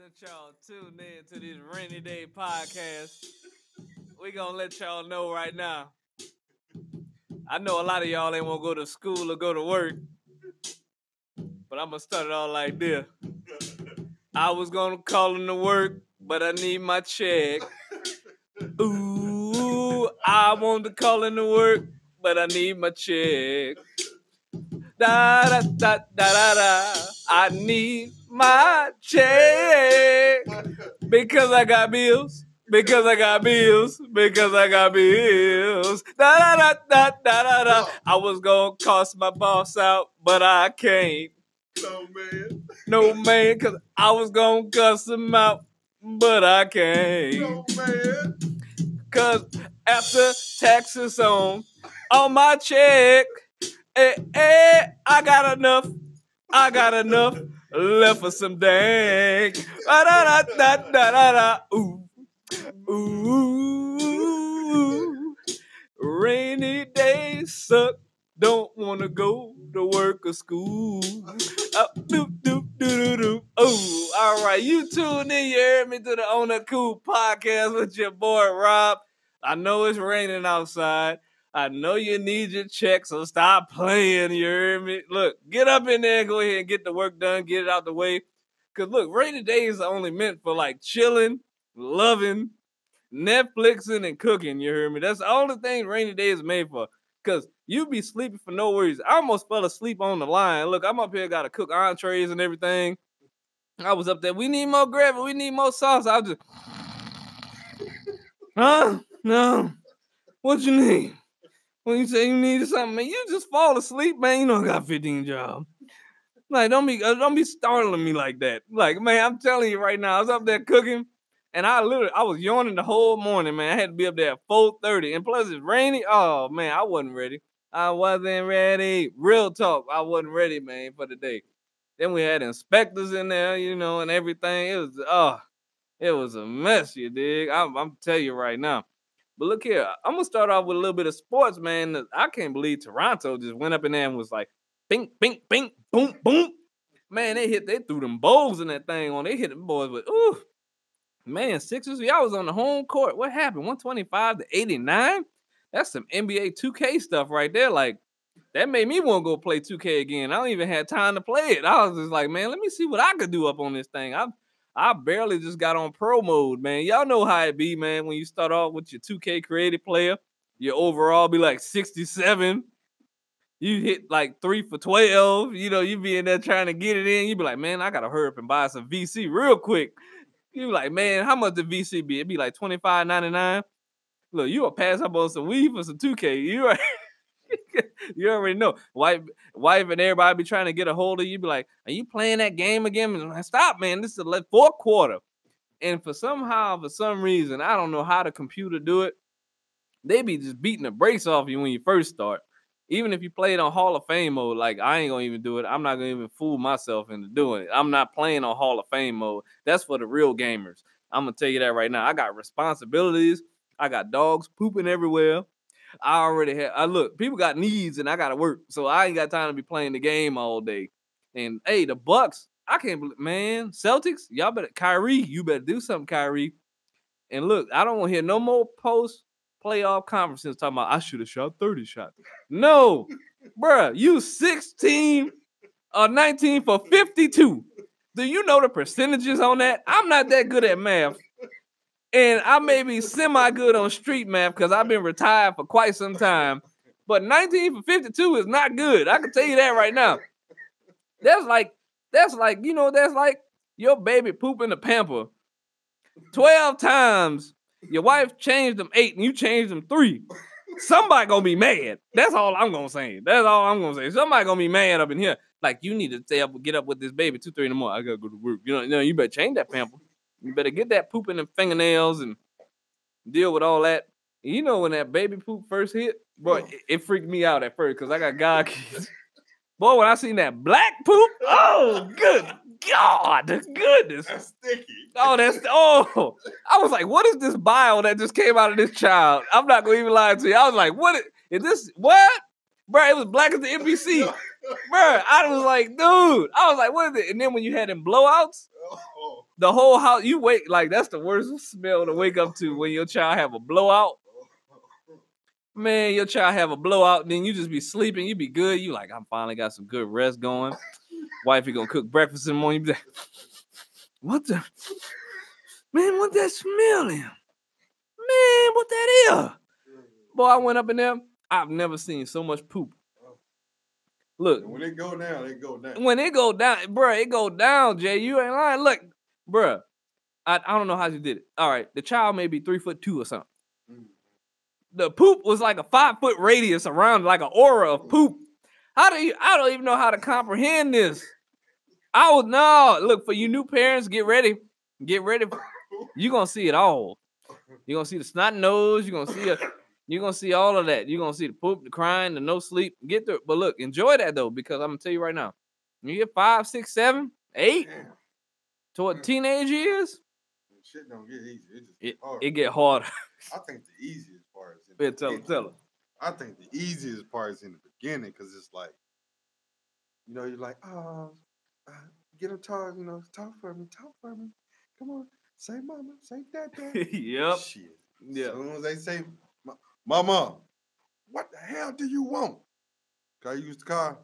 Since y'all tuned in to this rainy day podcast, we gonna let y'all know right now. I know a lot of y'all ain't wanna go to school or go to work, but I'm gonna start it all like this. I was gonna call in to work, but I need my check. Ooh, I want to call in to work, but I need my check. Da da da da da da. I need my check because I got bills. Because I got bills. Because I got bills. Da da da da da da da. I was gonna cost my boss out, but I can't. No man. No man, cause I was gonna cuss him out, but I can't. No man. Cause after taxes on on my check, eh, eh, I got enough. I got enough left for some dank. Da da da da da da da. Ooh, ooh. Rainy days suck. Don't wanna go to work or school. Oh, doop, doop, doo, doo, doo. Oh, all right. You tuned in. You heard me to the the Cool podcast with your boy Rob. I know it's raining outside. I know you need your check, so stop playing. You heard me? Look, get up in there and go ahead and get the work done, get it out the way. Cause look, rainy days are only meant for like chilling, loving, Netflixing, and cooking. You hear me? That's all the thing rainy days is made for. Cause you be sleeping for no reason. I almost fell asleep on the line. Look, I'm up here, gotta cook entrees and everything. I was up there. We need more gravy. We need more sauce. I was just, huh? No. What you need? When you say you need something, man, you just fall asleep, man. You I got 15 job. Like, don't be uh, don't be startling me like that. Like, man, I'm telling you right now, I was up there cooking, and I literally I was yawning the whole morning, man. I had to be up there at 4:30, and plus it's rainy. Oh man, I wasn't ready. I wasn't ready. Real talk, I wasn't ready, man, for the day. Then we had inspectors in there, you know, and everything. It was oh, it was a mess, you dig? I'm, I'm telling you right now. But look here, I'm gonna start off with a little bit of sports, man. I can't believe Toronto just went up in there and was like, bing, bing, bing, boom, boom. Man, they hit, they threw them bowls in that thing on. They hit them boys with, ooh, man, Sixers. Y'all was on the home court. What happened? 125 to 89. That's some NBA 2K stuff right there. Like that made me want to go play 2K again. I don't even have time to play it. I was just like, man, let me see what I could do up on this thing. I I barely just got on pro mode, man. Y'all know how it be, man. When you start off with your 2K creative player, your overall be like 67. You hit like three for 12. You know, you be in there trying to get it in. You be like, man, I gotta hurry up and buy some VC real quick. You be like, man, how much the VC be? It'd be like 25.99. Look, you will pass up on some weed for some 2K. You already, you already know. Wife, wife, and everybody be trying to get a hold of you. Be like, are you playing that game again? Stop, man. This is the fourth quarter. And for somehow, for some reason, I don't know how the computer do it. They be just beating the brakes off you when you first start. Even if you play it on Hall of Fame mode, like I ain't gonna even do it. I'm not gonna even fool myself into doing it. I'm not playing on Hall of Fame mode. That's for the real gamers. I'm gonna tell you that right now. I got responsibilities. I got dogs pooping everywhere. I already have. I look. People got needs, and I gotta work, so I ain't got time to be playing the game all day. And hey, the Bucks. I can't believe, man. Celtics, y'all better. Kyrie, you better do something, Kyrie. And look, I don't want to hear no more post playoff conferences talking about I should have shot 30 shots. No, bruh, you 16 or 19 for 52. Do you know the percentages on that? I'm not that good at math. And I may be semi good on street math because I've been retired for quite some time. But 19 for 52 is not good. I can tell you that right now. That's like, that's like, you know, that's like your baby pooping the pamper 12 times. Your wife changed them eight and you changed them three. Somebody gonna be mad. That's all I'm gonna say. That's all I'm gonna say. Somebody gonna be mad up in here. Like you need to stay up, get up with this baby two, three in the morning. I gotta go to work. You know, you, know, you better change that pamper. You better get that poop in the fingernails and deal with all that. You know when that baby poop first hit, boy, it, it freaked me out at first because I got God kids. Boy, when I seen that black poop, oh good God, goodness. That's sticky. Oh, that's oh. I was like, what is this bile that just came out of this child? I'm not gonna even lie to you. I was like, what is, is this? What? Bro, it was black as the NBC. Bro, I was like, dude. I was like, what is it? And then when you had them blowouts, Oh, the whole house. You wake like that's the worst smell to wake up to when your child have a blowout. Man, your child have a blowout, then you just be sleeping. You be good. You like, I'm finally got some good rest going. Wifey gonna cook breakfast in the morning. You be like, what the man? What that smelling? Man, what that is? Boy, I went up in there. I've never seen so much poop. Look, when it go down, it go down. when it go down, bruh, it go down, Jay. You ain't lying. Look, bruh, I, I don't know how you did it. All right, the child may be three foot two or something. Mm. The poop was like a five foot radius around, like an aura of poop. How do you? I don't even know how to comprehend this. I was no look for you new parents. Get ready, get ready. You're gonna see it all. You're gonna see the snot nose. You're gonna see a. You gonna see all of that. You're gonna see the poop, the crying, the no sleep. Get through. it. But look, enjoy that though, because I'm gonna tell you right now. You get five, six, seven, eight, Damn, toward teenage years, shit don't get easy. It just it, get hard. it get harder. I think the easiest part is in the Yeah, tell beginning. tell 'em. I think the easiest part is in the beginning because it's like, you know, you're like, oh, uh, get a talk, you know, talk for me, talk for me. Come on, say mama, say dad, dad. yep. Shit. Yeah. As soon as they say, mama, what the hell do you want? Can I use the car?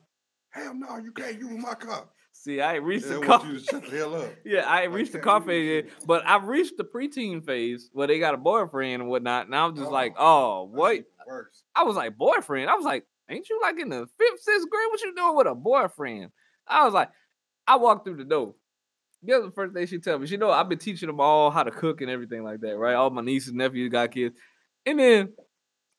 Hell no, you can't use my car. See, I ain't reached the to shut the hell up. Yeah, I ain't reached the can't phase yet, but I've reached the preteen phase where they got a boyfriend and whatnot. And I'm just like, Oh, oh, what? the. I was like, boyfriend. I was like, ain't you like in the fifth, sixth grade? What you doing with a boyfriend? I was like, I walked through the door. Guess the first thing she tell me? She know I've been teaching them all how to cook and everything like that, right? All my nieces, nephews got kids. And then,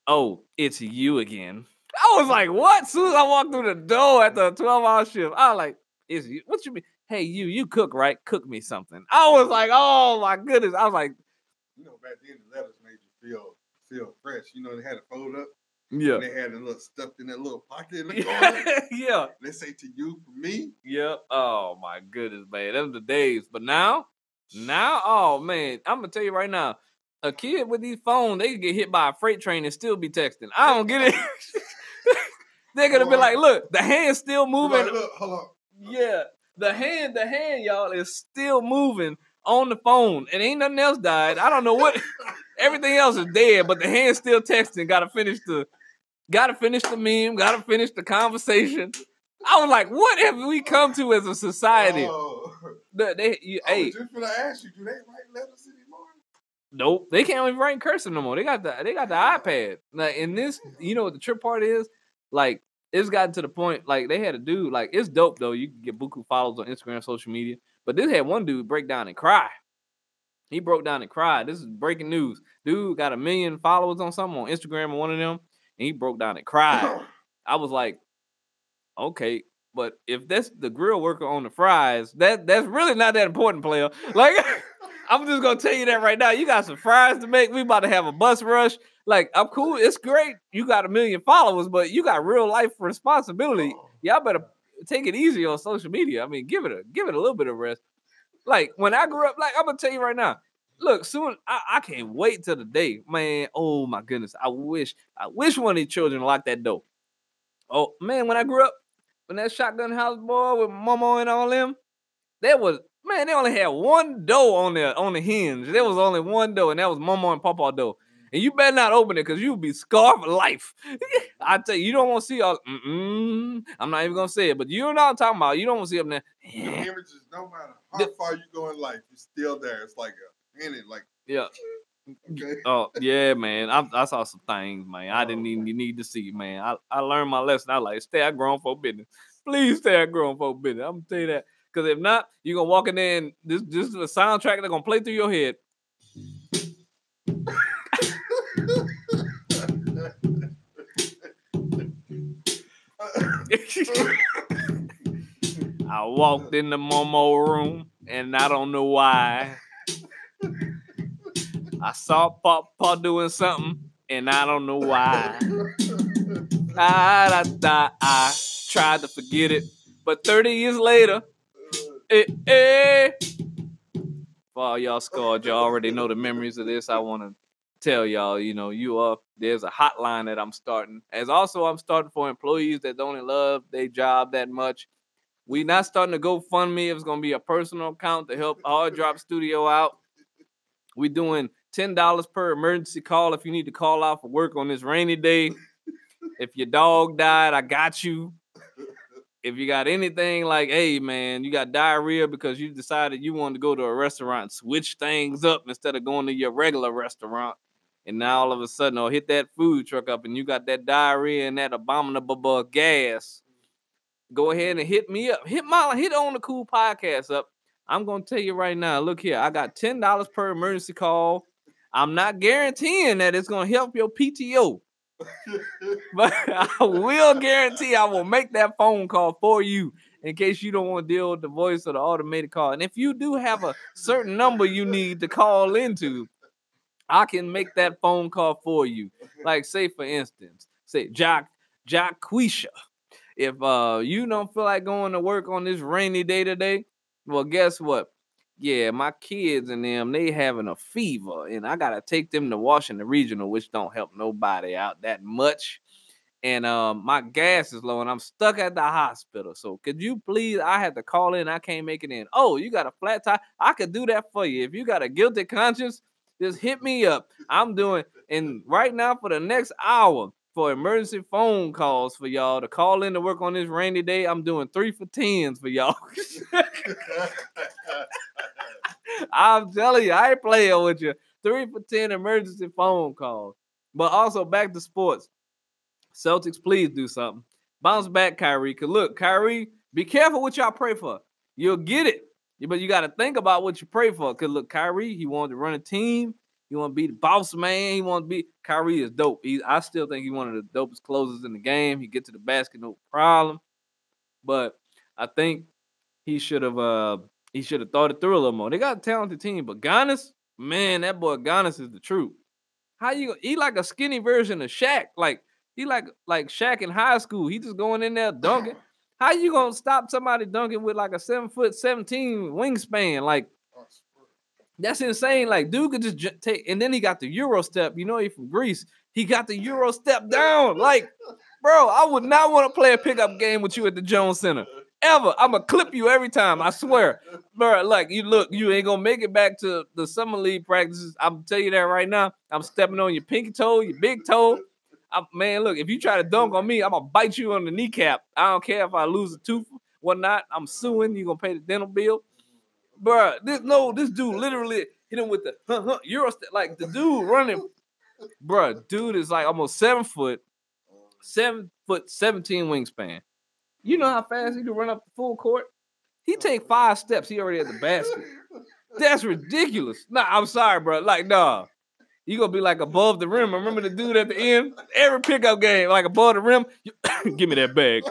oh, it's you again. I was like, what? As soon as I walked through the door after a 12 hour shift, I was like, it's you. What you mean? Hey, you, you cook, right? Cook me something. I was like, oh my goodness. I was like, You know, back then the letters made you feel feel fresh. You know, they had it fold up. yeah. And they had a little stuffed in that little pocket in the corner. yeah. they say to you, for me. Yep. Oh my goodness, man. Them the days. But now, now, oh man, I'm gonna tell you right now, a kid with these phones, they could get hit by a freight train and still be texting. I don't get it. They're gonna be Boy. like, look, the hand's still moving. Like, look, hold on. Yeah, the hand, the hand, y'all, is still moving on the phone, and ain't nothing else died. I don't know what. Everything else is dead, but the hand's still texting. Got to finish the, got to finish the meme. Got to finish the conversation. I was like, what have we come to as a society? Oh, The- they, you, I hey, was just gonna ask you, do they write letters anymore? nope, they can't even write cursing no more. They got the, they got the iPad. Like in this, you know what the trip part is? Like it's gotten to the point. Like they had a dude. Like it's dope though. You can get buku follows on Instagram, social media. But this had one dude break down and cry. He broke down and cried. This is breaking news. Dude got a million followers on something on Instagram or one of them, and he broke down and cried. I was like, okay, but if that's the grill worker on the fries, that that's really not that important, player. Like, I'm just gonna tell you that right now. You got some fries to make. We about to have a bus rush. Like, I'm cool. It's great. You got a million followers, but you got real life responsibility. Oh. Y'all better take it easy on social media. I mean, give it a give it a little bit of rest. Like when I grew up, like I'm gonna tell you right now. Look, soon I, I can't wait till the day, man. Oh my goodness, I wish I wish one of these children locked that door. Oh man, when I grew up, when that shotgun house boy with mama and all them, that was man, they only had one door on there on the hinge. There was only one door, and that was mama and papa door. And you better not open it because you'll be scarred for life. I tell you, you don't want to see all. Mm-mm, I'm not even gonna say it, but you know what I'm talking about. You don't want to see up there. The images, no matter how The- far you go in life, you're still there. It's like a minute, like Yeah. okay. Oh yeah, man. I, I saw some things, man. I didn't even need to see, man. I, I learned my lesson. I like stay at grown folk business. Please stay at grown folk business. I'm gonna tell you that. Because if not, you're gonna walk in there and this this is a soundtrack that's gonna play through your head. I walked in the Momo room and I don't know why. I saw Pop Papa doing something and I don't know why. Ah, I, I, I tried to forget it, but 30 years later, eh, eh. For all y'all scarred, y'all already know the memories of this. I want to tell y'all, you know, you are there's a hotline that I'm starting. As also, I'm starting for employees that don't love their job that much. We not starting to go fund me. It's gonna be a personal account to help Hard Drop Studio out. We doing ten dollars per emergency call if you need to call out for work on this rainy day. If your dog died, I got you. If you got anything like, hey man, you got diarrhea because you decided you wanted to go to a restaurant switch things up instead of going to your regular restaurant, and now all of a sudden, or hit that food truck up and you got that diarrhea and that abominable gas, go ahead and hit me up. Hit my hit on the cool podcast up. I'm gonna tell you right now. Look here, I got ten dollars per emergency call. I'm not guaranteeing that it's gonna help your PTO, but I will guarantee I will make that phone call for you in case you don't want to deal with the voice or the automated call. And if you do have a certain number you need to call into, I can make that phone call for you. Like, say for instance, say Jack Jacquisha. If uh you don't feel like going to work on this rainy day today, well, guess what? Yeah, my kids and them, they having a fever, and I gotta take them to Washington Regional, which don't help nobody out that much. And um, my gas is low, and I'm stuck at the hospital. So could you please? I had to call in. I can't make it in. Oh, you got a flat tire? I could do that for you. If you got a guilty conscience, just hit me up. I'm doing, and right now for the next hour, for emergency phone calls for y'all to call in to work on this rainy day. I'm doing three for tens for y'all. I'm telling you, I ain't playing with you. Three for ten emergency phone calls. But also back to sports. Celtics, please do something. Bounce back, Kyrie. Cause look, Kyrie, be careful what y'all pray for. You'll get it. But you got to think about what you pray for. Cause look, Kyrie, he wanted to run a team. He want to be the boss man. He want to be Kyrie is dope. He, I still think he's one of the dopest closers in the game. He get to the basket no problem. But I think he should have uh he should have thought it through a little more. They got a talented team, but Giannis, man, that boy Giannis is the truth. How you he like a skinny version of Shaq? Like he like like Shaq in high school. He just going in there dunking. How you gonna stop somebody dunking with like a seven foot seventeen wingspan? Like that's insane. Like, dude could just j- take, and then he got the Euro step. You know, he from Greece. He got the Euro step down. Like, bro, I would not want to play a pickup game with you at the Jones Center ever. I'm gonna clip you every time. I swear, bro. Like, you look, you ain't gonna make it back to the summer league practices. I'm tell you that right now. I'm stepping on your pinky toe, your big toe. I, man, look, if you try to dunk on me, I'm gonna bite you on the kneecap. I don't care if I lose a tooth, whatnot. I'm suing. You gonna pay the dental bill bro. This no, this dude literally hit him with the huh, huh, Euro. Like the dude running, bro. Dude is like almost seven foot, seven foot, seventeen wingspan. You know how fast he can run up the full court? He take five steps. He already at the basket. That's ridiculous. Nah, I'm sorry, bro. Like, nah. You gonna be like above the rim. I Remember the dude at the end? Every pickup game, like above the rim. You, give me that bag.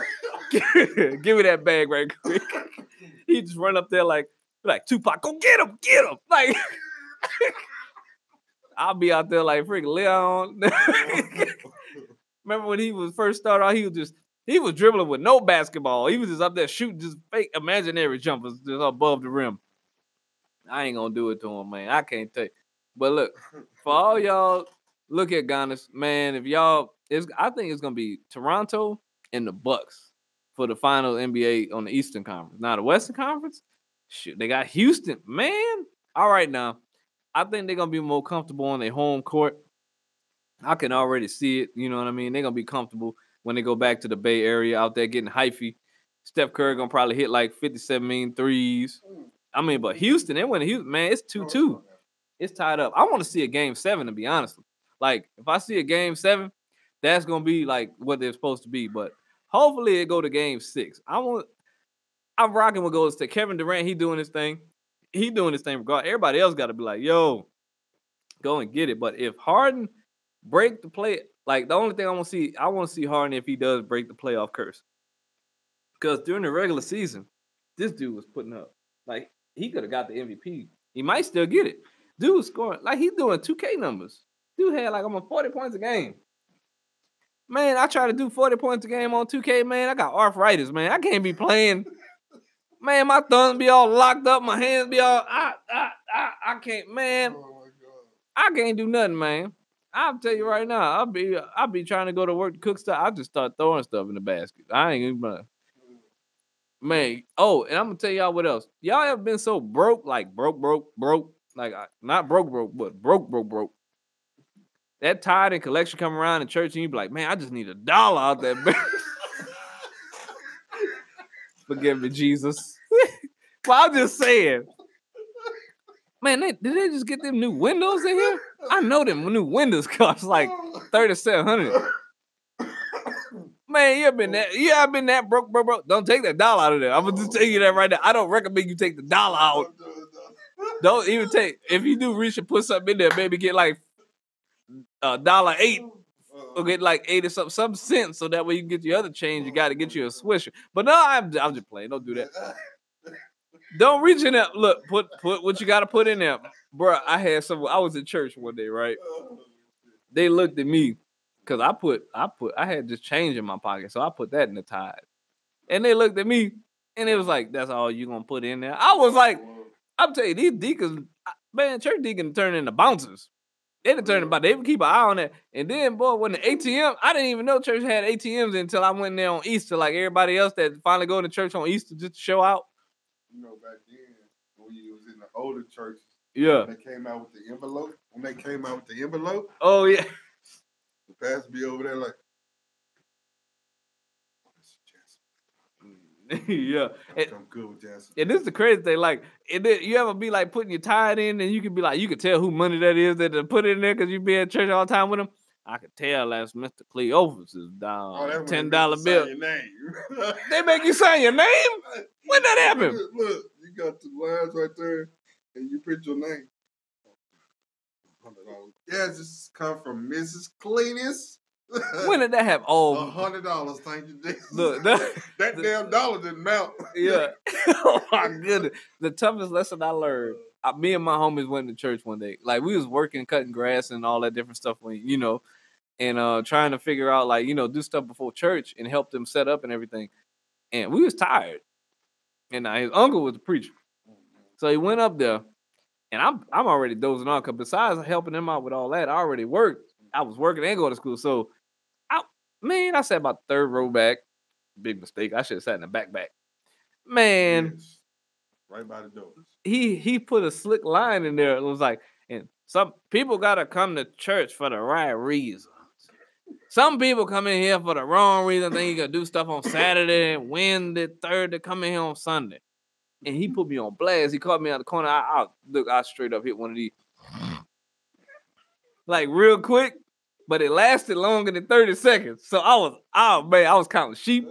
give me that bag right quick. he just run up there like, like Tupac, go get him, get him. Like I'll be out there like freaking Leon. Remember when he was first started out, he was just he was dribbling with no basketball. He was just up there shooting just fake imaginary jumpers just above the rim. I ain't gonna do it to him, man. I can't take. But look, for all y'all, look at Giannis, man. If y'all, it's I think it's gonna be Toronto and the Bucks for the final NBA on the Eastern Conference. Now the Western Conference, Shoot, they got Houston, man. All right, now I think they're gonna be more comfortable on their home court. I can already see it. You know what I mean? They're gonna be comfortable when they go back to the Bay Area out there getting hyphy. Steph Curry gonna probably hit like 57 mean threes. I mean, but Houston, they went to Houston, man. It's 2-2. It's tied up. I want to see a game seven, to be honest. Like, if I see a game seven, that's gonna be like what they're supposed to be. But hopefully it go to game six. I want I'm rocking with Golden State. Kevin Durant, he doing his thing. He doing his thing. Regard everybody else got to be like, yo, go and get it. But if Harden break the play, like the only thing I want to see, I want to see Harden if he does break the playoff curse. Because during the regular season, this dude was putting up like he could have got the MVP. He might still get it. Dude was scoring like he's doing 2K numbers. Dude had like almost 40 points a game. Man, I try to do 40 points a game on 2K, man. I got arthritis, man. I can't be playing Man, my thumbs be all locked up, my hands be all I I I, I can't, man. Oh I can't do nothing, man. I'll tell you right now, I'll be I'll be trying to go to work to cook stuff. I just start throwing stuff in the basket. I ain't even mm. Man, oh, and I'm gonna tell y'all what else. Y'all ever been so broke, like broke, broke, broke, like not broke, broke, but broke, broke, broke. That tide and collection come around in church, and you be like, man, I just need a dollar out there. Forgive me, Jesus. Well, I'm just saying. Man, they, did they just get them new windows in here? I know them new windows cost like thirty seven hundred. Man, you have been that you have been that broke, bro, bro. Don't take that dollar out of there. I'm gonna just tell you that right now. I don't recommend you take the dollar out. Don't even take if you do reach and put something in there, maybe get like a dollar eight or get like 80 something some cents so that way you can get your other change. You got to get you a swisher. But no, I'm, I'm just playing. Don't do that. Don't reach in there. Look, put put what you got to put in there, bro. I had some. I was in church one day, right? They looked at me because I put I put I had just change in my pocket, so I put that in the tithe. And they looked at me, and it was like, "That's all you gonna put in there?" I was like, "I'm telling you, these deacons, man, church deacons turn into bouncers." They didn't turn about. They would keep an eye on that. And then, boy, when the ATM, I didn't even know church had ATMs until I went there on Easter, like everybody else that finally go to church on Easter just to show out. You know, back then when you was in the older churches, Yeah. when they came out with the envelope, when they came out with the envelope, Oh yeah. the pastor be over there like, mm, yeah. And, I'm good with Jansen. and this is the crazy thing. Like, and then you ever be like putting your tithe in, and you can be like, you can tell who money that is that they put in there because you be at church all the time with them. I could tell that's Mr. Cleophas is down Oh, that's when they ten make dollar you bill. sign Your name. They make you sign your name. When that happened? Look, look, you got the lines right there, and you print your name. $100. Yeah, this is come from Mrs. Cleanest. When did that happen? A Oh, hundred dollars, thank you, Jesus. look, that, that damn dollar didn't mount. yeah. oh my goodness, the toughest lesson I learned. I, me and my homies went to church one day. Like we was working, cutting grass and all that different stuff. When you know, and uh trying to figure out like you know do stuff before church and help them set up and everything. And we was tired. And now his uncle was a preacher, so he went up there, and I'm I'm already dozing off. Cause besides helping him out with all that, I already worked. I was working and going to school, so I man, I sat about third row back. Big mistake. I should have sat in the back back. Man, Yes. right by the door. he he put a slick line in there. It was like, and some people gotta come to church for the right reasons. Some people come in here for the wrong reason. Think you gotta do stuff on Saturday and Wednesday, third to come in here on Sunday. And he put me on blast. He caught me out the corner. I, I look, I straight up hit one of these, like real quick, but it lasted longer than thirty seconds. So I was, oh man, I was counting sheep.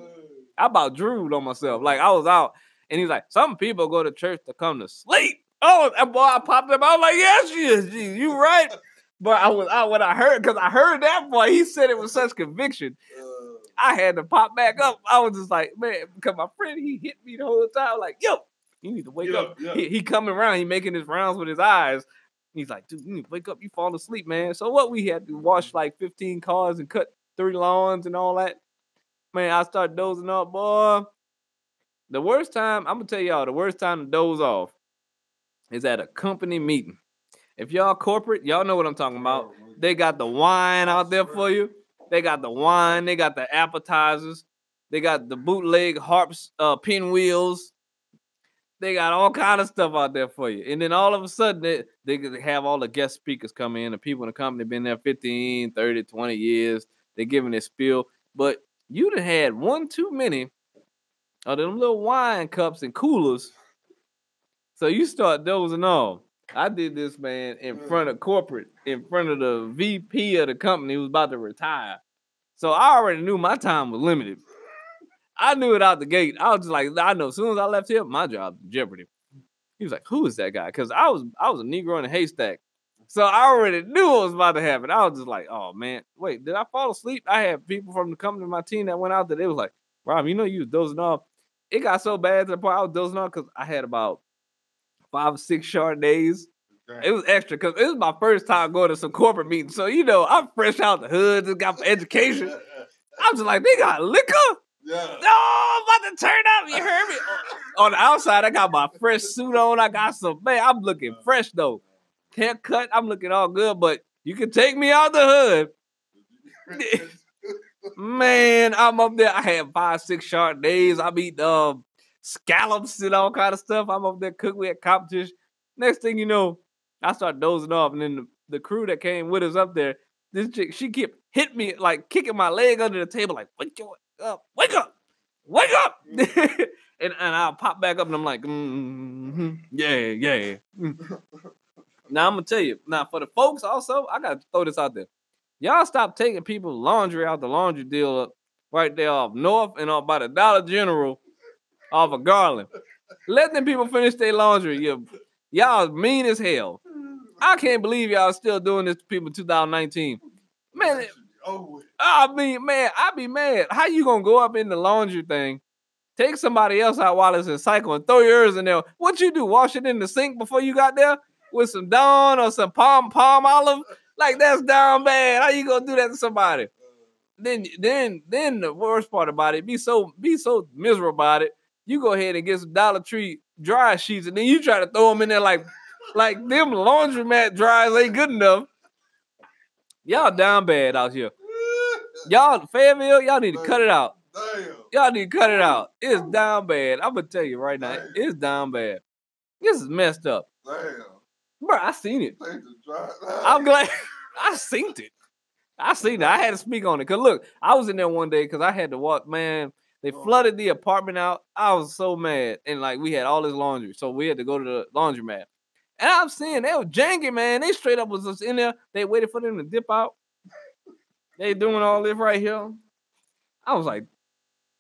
I about drooled on myself. Like I was out, and he's like, "Some people go to church to come to sleep." Oh, that boy, I popped up. I was like, "Yes, is. You right." But I was out when I heard because I heard that boy. He said it with such conviction. Uh. I had to pop back up. I was just like, man, because my friend he hit me the whole time. Like, yo, you need to wake Yeah, up. yeah. He, he coming around. He making his rounds with his eyes. He's like, dude, you need to wake up. You fall asleep, man. So what? We had to wash mm-hmm. like 15 cars and cut three lawns and all that. Man, I start dozing off, boy. The worst time, I'm gonna tell y'all, the worst time to doze off is at a company meeting. If y'all corporate, y'all know what I'm talking about. They got the wine out there for you. They got the wine. They got the appetizers. They got the bootleg harps, uh, pinwheels. They got all kind of stuff out there for you. And then all of a sudden, they, they have all the guest speakers come in. The people in the company been there 15, 30, 20 years. They're giving their spiel. But you'd have had one too many of them little wine cups and coolers. So you start dozing off. I did this, man, in mm. front of corporate, in front of the VP of the company who was about to retire. So I already knew my time was limited. I knew it out the gate. I was just like, I know as soon as I left here, my job jeopardy. He was like, Who is that guy? Because I was I was a Negro in a haystack. So I already knew what was about to happen. I was just like, oh man, wait, did I fall asleep? I had people from the company, my team that went out there. They was like, Rob, you know you was dozing off. It got so bad to the point I was dozing off because I had about five six short days. It was extra because it was my first time going to some corporate meetings. So, you know, I'm fresh out the hood, just got my education. I was just like, they got liquor? yeah. No, I'm about to turn up. You heard me? On the outside, I got my fresh suit on. I got some, man, I'm looking fresh though. Haircut, I'm looking all good, but you can take me out the hood. Man, I'm up there. I had five, six sharp days. I'm eating um scallops and all kind of stuff. I'm up there cooking. We had competition. Next thing you know, I start dozing off, and then the, the crew that came with us up there, this chick, she kept hit me like kicking my leg under the table, like wake up, wake up, wake up. and and I'll pop back up and I'm like, mm-hmm, yeah, yeah. Mm. now I'm gonna tell you. Now for the folks, also, I gotta throw this out there. Y'all stop taking people's laundry out the laundry deal up right there off North and off by the Dollar General off of Garland. Let them people finish their laundry. You, y'all mean as hell. I can't believe y'all still doing this to people in 2019. Man, I mean, man, I be mad. How you gonna go up in the laundry thing Take somebody else out while it's in cycle and throw yours in there. What you do? Wash it in the sink before you got there with some Dawn or some palm Palmolive? Like that's down bad. How you gonna do that to somebody? Then then then the worst part about it, be so be so miserable about it. You go ahead and get some Dollar Tree dry sheets, and then you try to throw them in there like like them laundromat dries ain't good enough. Y'all down bad out here. Y'all Fayetteville, y'all need to cut it out. Damn. Y'all need to cut it out. It's down bad. I'm gonna tell you right now. It's down bad. This is messed up. Damn. Bro, I seen it. I'm glad I seen it. I seen it. I had to speak on it. Cause look, I was in there one day because I had to walk, man. They oh. flooded the apartment out. I was so mad. And like we had all this laundry. So we had to go to the laundromat. And I'm seeing they were janky, man. They straight up was just in there. They waited for them to dip out. They doing all this right here. I was like,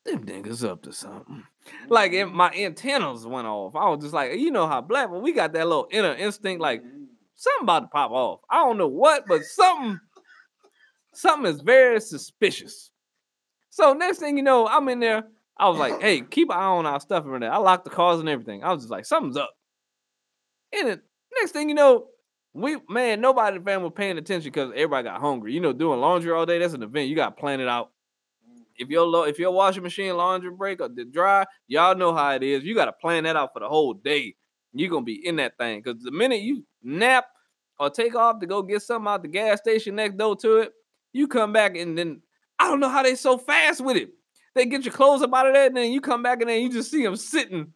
them niggas up to something. Like if my antennas went off. I was just like, you know how black, but we got that little inner instinct, like something about to pop off. I don't know what, but something, something is very suspicious. So next thing you know, I'm in there. I was like, hey, keep an eye on our stuff in there. I locked the cars and everything. I was just like, something's up. And then next thing you know, we man, nobody in the family was paying attention because everybody got hungry. You know, doing laundry all day, that's an event. You got to plan it out if your if your washing machine laundry break or the dry, y'all know how it is. You got to plan that out for the whole day. You're gonna be in that thing because the minute you nap or take off to go get something out the gas station next door to it, you come back and then I don't know how they so fast with it. They get your clothes up out of that, and then you come back and then you just see them sitting,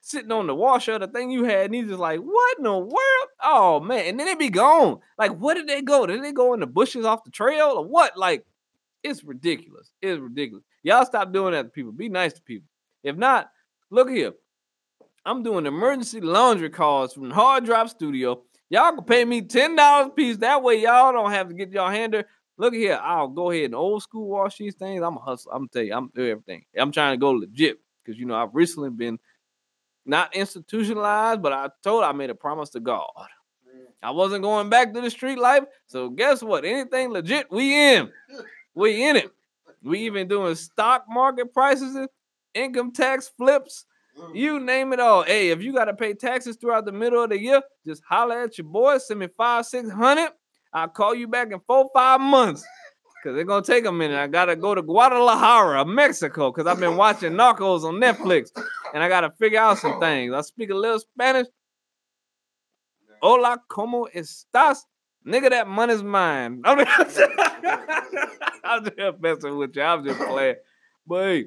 sitting on the washer, the thing you had, and he's just like, "What in the world? Oh man!" And then they be gone. Like, where did they go? Did they go in the bushes off the trail or what? Like, it's ridiculous. It's ridiculous. Y'all stop doing that to people. Be nice to people. If not, look here. I'm doing emergency laundry calls from Hard Drop Studio. Y'all can pay me $10 a piece. That way y'all don't have to get y'all hander. Look here. I'll go ahead and old school wash these things. I'm a hustle. I'm tell you, I'm doing everything. I'm trying to go legit because you know I've recently been not institutionalized, but I told I made a promise to God. I wasn't going back to the street life. So guess what? Anything legit, we in. We in it. We even doing stock market prices, income tax flips, you name it all. Hey, if you got to pay taxes throughout the middle of the year, just holler at your boy. Send me five, six hundred. I'll call you back in four, five months. Cause it's gonna take a minute. I gotta go to Guadalajara, Mexico, because I've been watching Narcos on Netflix, and I gotta figure out some things. I speak a little Spanish. Hola, cómo estás? Nigga, that money's mine. I'm just, I'm just messing with you. I'm just playing. But hey,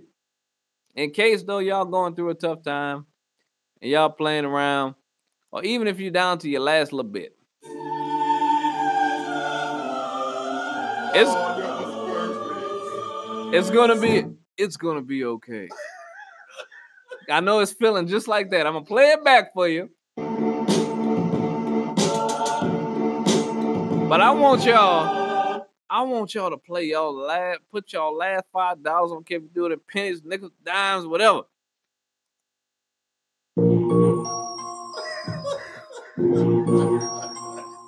in case though y'all going through a tough time and y'all playing around, or even if you're down to your last little bit, it's it's gonna be it's gonna be okay. I know it's feeling just like that. I'm gonna play it back for you. But I want y'all, I want y'all to play y'all last, put y'all last five dollars on if you do it in pennies, nickels, dimes, whatever.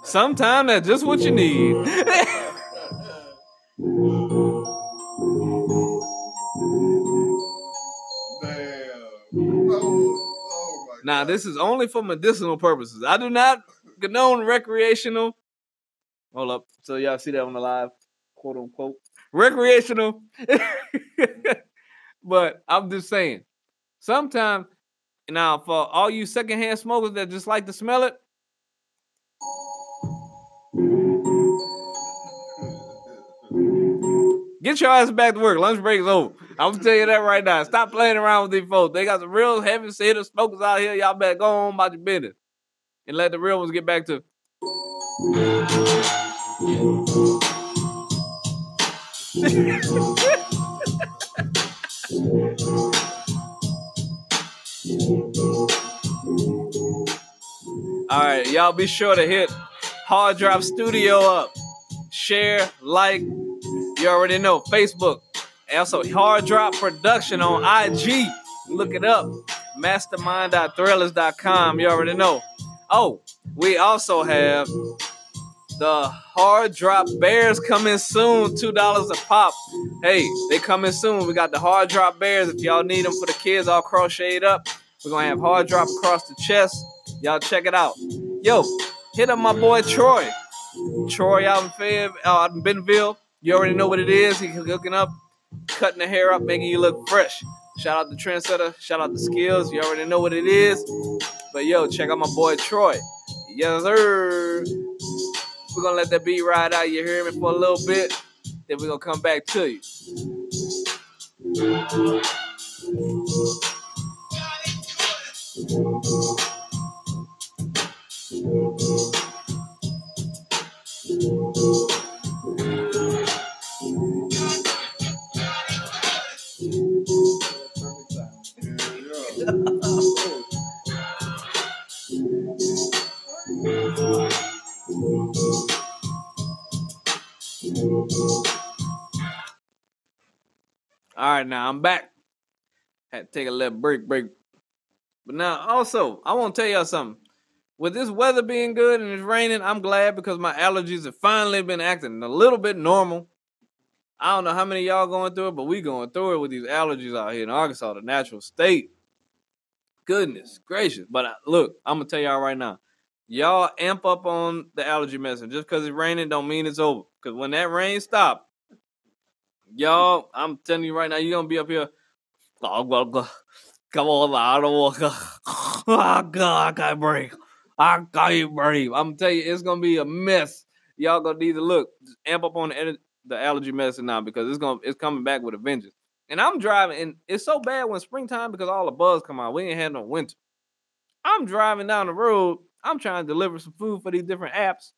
Sometimes that's just what you need. now, this is only for medicinal purposes. I do not condone recreational Hold up. So y'all see that on the live, quote unquote. Recreational. but I'm just saying, sometimes now for all you secondhand smokers that just like to smell it. Get your ass back to work. Lunch break is over. I'm gonna tell you that right now. Stop playing around with these folks. They got some real heavy hitter smokers out here. Y'all better go on about your business and let the real ones get back to. All right, y'all be sure to hit Hard Drop Studio up. Share, like, you already know, Facebook. Also, Hard Drop Production on IG. Look it up. Mastermind.thrillers.com. You already know. Oh, we also have the Hard Drop Bears coming soon. $2 a pop. Hey, they coming soon. We got the Hard Drop Bears. If y'all need them for the kids all crocheted up, we're to have Hard Drop across the chest. Y'all check it out. Yo, hit up my boy Troy. Troy out in, Fab, out in. You already know what it is. He's hooking up, cutting the hair up, making you look fresh. Shout out to Trendsetter. Shout out to Skills. You already know what it is. But yo, check out my boy Troy. Yes, sir. We're gonna let that beat ride out. You hear me for a little bit. Then we're gonna come back to you. Now I'm back. Had to take a little break, break. But now, also, I want to tell y'all something. With this weather being good and it's raining, I'm glad because my allergies have finally been acting a little bit normal. I don't know how many y'all going through it, but we going through it with these allergies out here in Arkansas, the natural state. Goodness gracious. But I, look, I'm going to tell y'all right now. Y'all amp up on the allergy medicine. Just because it's raining don't mean it's over. Because when that rain stop, Y'all, I'm telling you right now, you're gonna be up here. Oh, come on, I don't want. Oh, God, I can't breathe. I can't breathe. I'm telling you, it's gonna be a mess. Y'all gonna need to look, amp up on the, the allergy medicine now because it's gonna it's coming back with a vengeance. And I'm driving, and it's so bad when springtime because all the bugs come out. We ain't had no winter. I'm driving down the road. I'm trying to deliver some food for these different apps,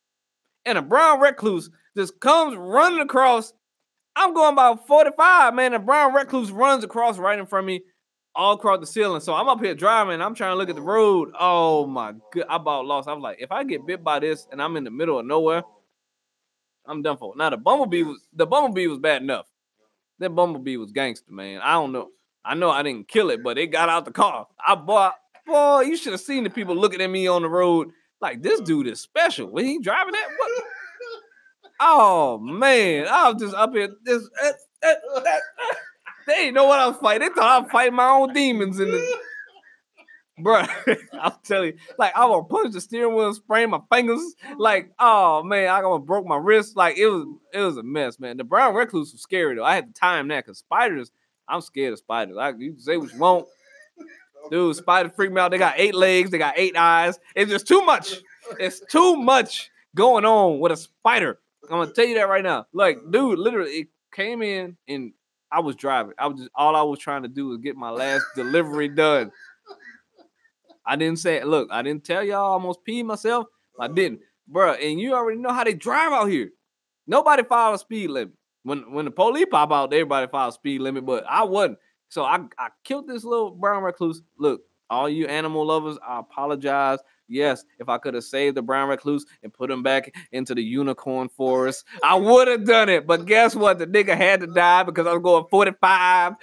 and a brown recluse just comes running across I'm going about 45, man. A brown recluse runs across right in front of me, all across the ceiling. So I'm up here driving. I'm trying to look at the road. Oh my god, I about lost. I was like, if I get bit by this and I'm in the middle of nowhere, I'm done for. Now the bumblebee was the bumblebee was bad enough. That bumblebee was gangster, man. I don't know. I know I didn't kill it, but it got out the car. I bought. Boy, you should have seen the people looking at me on the road like this dude is special. When he driving that, what? Oh man, I was just up here. This, uh, uh, uh, they didn't know what I was fighting. They thought I was fighting my own demons in the. Bro, I'll tell you, like I gonna punch the steering wheel, sprain my fingers. Like, oh man, I gonna broke my wrist. Like it was, it was a mess, man. The brown recluse was scary though. I had to time that because spiders, I'm scared of spiders. Like you can say what you want, dude. Spiders freak me out. They got eight legs, they got eight eyes. It's just too much. It's too much going on with a spider. I'm gonna tell you that right now. Like, dude, literally, it came in and I was driving. I was just all I was trying to do was get my last delivery done. I didn't say, look, I didn't tell y'all I almost peed myself. I didn't, bro. And you already know how they drive out here. Nobody follows speed limit. When when the police pop out, everybody follows speed limit, but I wasn't. So I, I killed this little brown recluse. Look, all you animal lovers, I apologize. Yes, if I could have saved the brown recluse and put him back into the unicorn forest, I would have done it. But guess what? The nigga had to die because I was going 45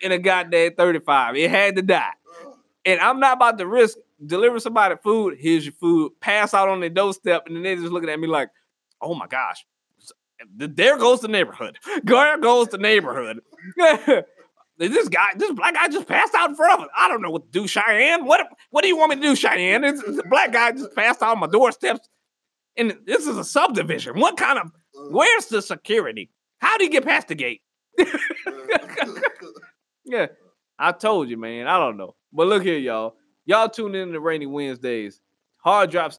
in a goddamn 35. It had to die. And I'm not about to risk delivering somebody food. Here's your food. Pass out on their doorstep, and then they just looking at me like, "Oh my gosh, there goes the neighborhood. There goes the neighborhood." this guy, this black guy just passed out in front of us. I don't know what to do, Cheyenne. What what do you want me to do, Cheyenne? This, a black guy just passed out on my doorsteps. And this is a subdivision. What kind of uh. where's the security? How do you get past the gate? yeah. I told you, man. I don't know. But look here, y'all. Y'all tune in to Rainy Wednesdays. Hard drops